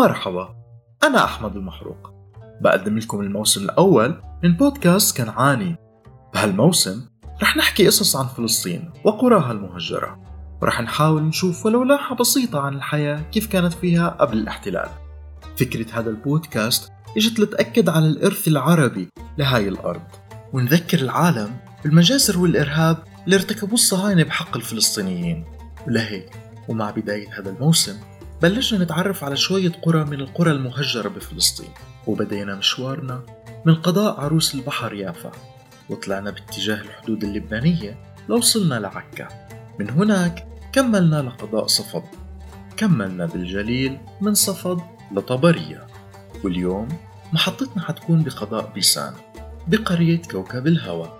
مرحبا أنا أحمد المحروق. بقدم لكم الموسم الأول من بودكاست كنعاني. بهالموسم رح نحكي قصص عن فلسطين وقراها المهجرة ورح نحاول نشوف ولو لوحة بسيطة عن الحياة كيف كانت فيها قبل الاحتلال. فكرة هذا البودكاست إجت لتأكد على الإرث العربي لهاي الأرض ونذكر العالم بالمجازر والإرهاب اللي ارتكبوه الصهاينة بحق الفلسطينيين. ولهيك ومع بداية هذا الموسم بلشنا نتعرف على شوية قرى من القرى المهجرة بفلسطين وبدينا مشوارنا من قضاء عروس البحر يافا وطلعنا باتجاه الحدود اللبنانية لوصلنا لعكا. من هناك كملنا لقضاء صفد كملنا بالجليل من صفد لطبرية. واليوم محطتنا حتكون بقضاء بيسان بقرية كوكب الهوى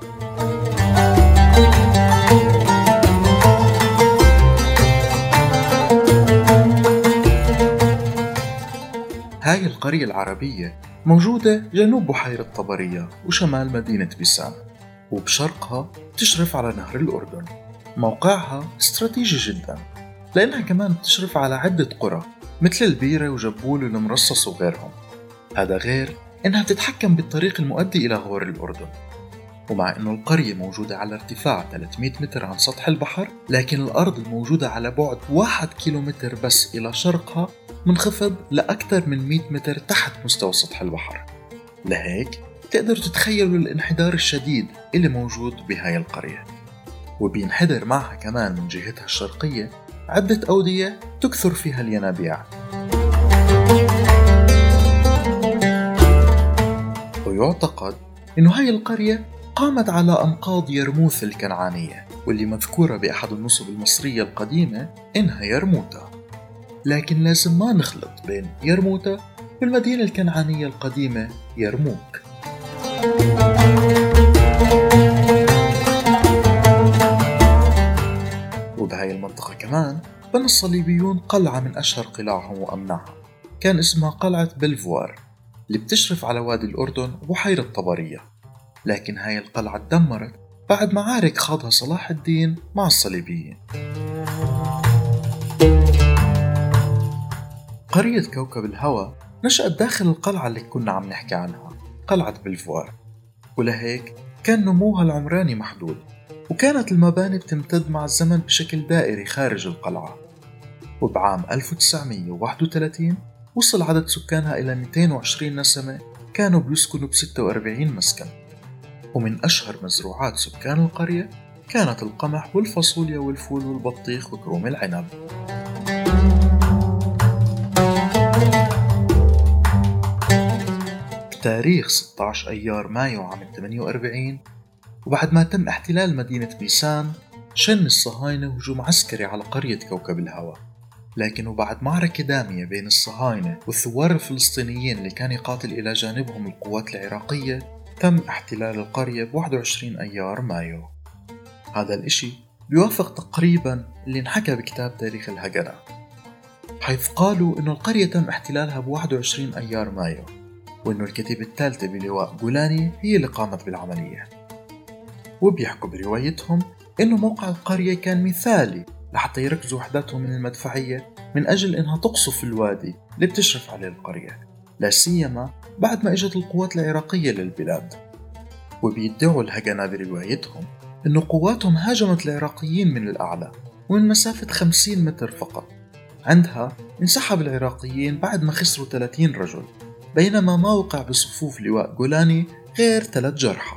هاي القرية العربية موجودة جنوب بحيرة طبرية وشمال مدينة بيسان وبشرقها تشرف على نهر الأردن. موقعها استراتيجي جدا لأنها كمان بتشرف على عدة قرى مثل البيرة وجبول والمرصص وغيرهم. هذا غير إنها بتتحكم بالطريق المؤدي إلى غور الأردن. ومع أنه القرية موجودة على ارتفاع 300 متر عن سطح البحر لكن الأرض الموجودة على بعد 1 كيلومتر بس إلى شرقها منخفض لأكثر من 100 متر تحت مستوى سطح البحر. لهيك تقدروا تتخيلوا الانحدار الشديد اللي موجود بهاي القرية. وبينحدر معها كمان من جهتها الشرقية عدة أودية تكثر فيها الينابيع. ويعتقد أنه هاي القرية قامت على أنقاض يرموث الكنعانية واللي مذكورة بأحد النصب المصرية القديمة إنها يرموتا لكن لازم ما نخلط بين يرموتا والمدينة الكنعانية القديمة يرموك. وبهاي المنطقة كمان بنى الصليبيون قلعة من أشهر قلاعهم وأمنعها. كان اسمها قلعة بلفوار اللي بتشرف على وادي الأردن وبحيرة طبرية لكن هاي القلعة تدمرت بعد معارك خاضها صلاح الدين مع الصليبيين. قرية كوكب الهوى نشأت داخل القلعة اللي كنا عم نحكي عنها قلعة بلفوار. ولهيك كان نموها العمراني محدود وكانت المباني بتمتد مع الزمن بشكل دائري خارج القلعة. وبعام 1931 وصل عدد سكانها إلى 220 نسمة كانوا بيسكنوا ب 46 مسكن. ومن أشهر مزروعات سكان القرية كانت القمح والفاصوليا والفول والبطيخ وكروم العنب. بتاريخ 16 أيار مايو عام 48 وبعد ما تم احتلال مدينة بيسان شن الصهاينة هجوم عسكري على قرية كوكب الهوى لكن وبعد معركة دامية بين الصهاينة والثوار الفلسطينيين اللي كان يقاتل إلى جانبهم القوات العراقية تم احتلال القرية ب 21 أيار مايو. هذا الإشي بيوافق تقريبا اللي انحكى بكتاب تاريخ الهجرة حيث قالوا إنه القرية تم احتلالها ب 21 أيار مايو. وإنه الكتيبة الثالثة بلواء جولاني هي اللي قامت بالعملية. وبيحكوا بروايتهم إنه موقع القرية كان مثالي لحتى يركزوا وحداتهم من المدفعية من أجل إنها تقصف الوادي اللي بتشرف عليه القرية لا سيما بعد ما إجت القوات العراقية للبلاد. وبيدعوا الهجنة بروايتهم إنه قواتهم هاجمت العراقيين من الأعلى ومن مسافة 50 متر فقط. عندها انسحب العراقيين بعد ما خسروا 30 رجل. بينما ما وقع بصفوف لواء جولاني غير ثلاث جرحى.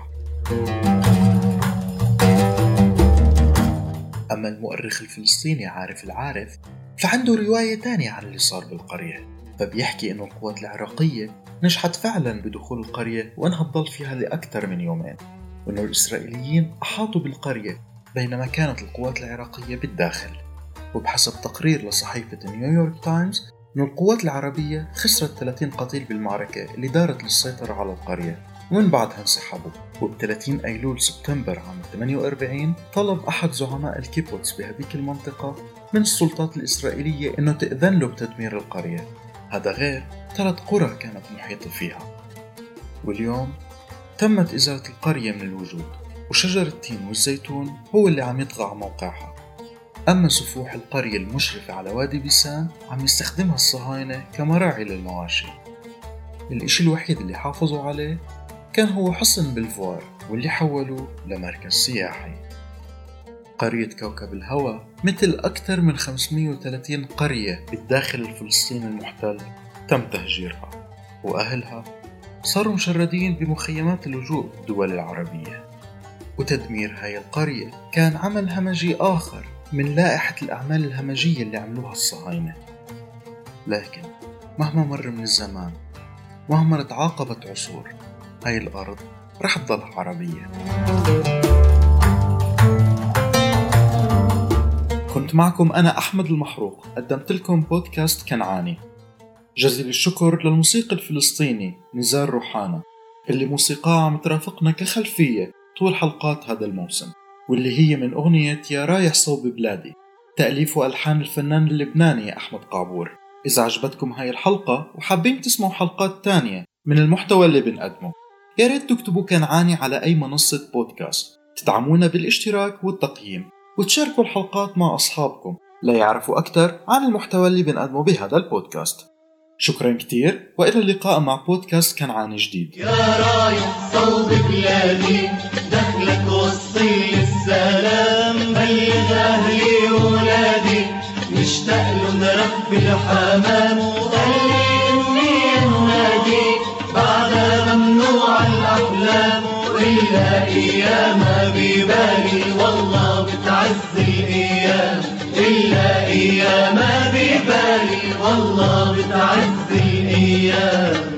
أما المؤرخ الفلسطيني عارف العارف فعنده رواية تانية عن اللي صار بالقرية فبيحكي إنه القوات العراقية نجحت فعلا بدخول القرية وإنها تضل فيها لأكثر من يومين وإنه الإسرائيليين أحاطوا بالقرية بينما كانت القوات العراقية بالداخل. وبحسب تقرير لصحيفة نيويورك تايمز أن القوات العربية خسرت 30 قتيل بالمعركة اللي دارت للسيطرة على القرية ومن بعدها انسحبوا. وب 30 أيلول سبتمبر عام 48 طلب أحد زعماء الكيبوتس بهذيك المنطقة من السلطات الإسرائيلية أنه تأذن له بتدمير القرية. هذا غير ثلاث قرى كانت محيطة فيها. واليوم تمت إزالة القرية من الوجود وشجر التين والزيتون هو اللي عم يطغى على موقعها. أما سفوح القرية المشرفة على وادي بيسان عم يستخدمها الصهاينة كمراعي للمواشي. الإشي الوحيد اللي حافظوا عليه كان هو حصن بلفوار واللي حولوه لمركز سياحي. قرية كوكب الهوى مثل أكثر من 530 قرية بالداخل الفلسطيني المحتل تم تهجيرها وأهلها صاروا مشردين بمخيمات اللجوء بالدول العربية. وتدمير هاي القرية كان عمل همجي آخر من لائحة الأعمال الهمجية اللي عملوها الصهاينة. لكن مهما مر من الزمان مهما تعاقبت عصور هاي الأرض رح تضل عربية. كنت معكم أنا أحمد المحروق قدمت لكم بودكاست كنعاني. جزيل الشكر للموسيقي الفلسطيني نزار روحانا اللي موسيقاه عم ترافقنا كخلفية طول حلقات هذا الموسم. واللي هي من أغنية يا رايح صوب بلادي. تأليف وألحان الفنان اللبناني أحمد قعبور إذا عجبتكم هاي الحلقة وحابين تسمعوا حلقات تانية من المحتوى اللي بنقدمه يا ريت تكتبوا كنعاني على أي منصة بودكاست. تدعمونا بالاشتراك والتقييم وتشاركوا الحلقات مع أصحابكم. ليعرفوا أكثر عن المحتوى اللي بنقدمه بهذا البودكاست. شكرا كتير وإلى اللقاء مع بودكاست كنعاني جديد. يا رايح صوب بلادي. دخلك وصي السلام بلغ أهلي وولادي مشتاق لهم رب الحمام وخلي إني أنادي بعدها ممنوع الأحلام إلا أيام ببالي والله بتعز الأيام. إلا أيام ببالي والله بتعز الأيام.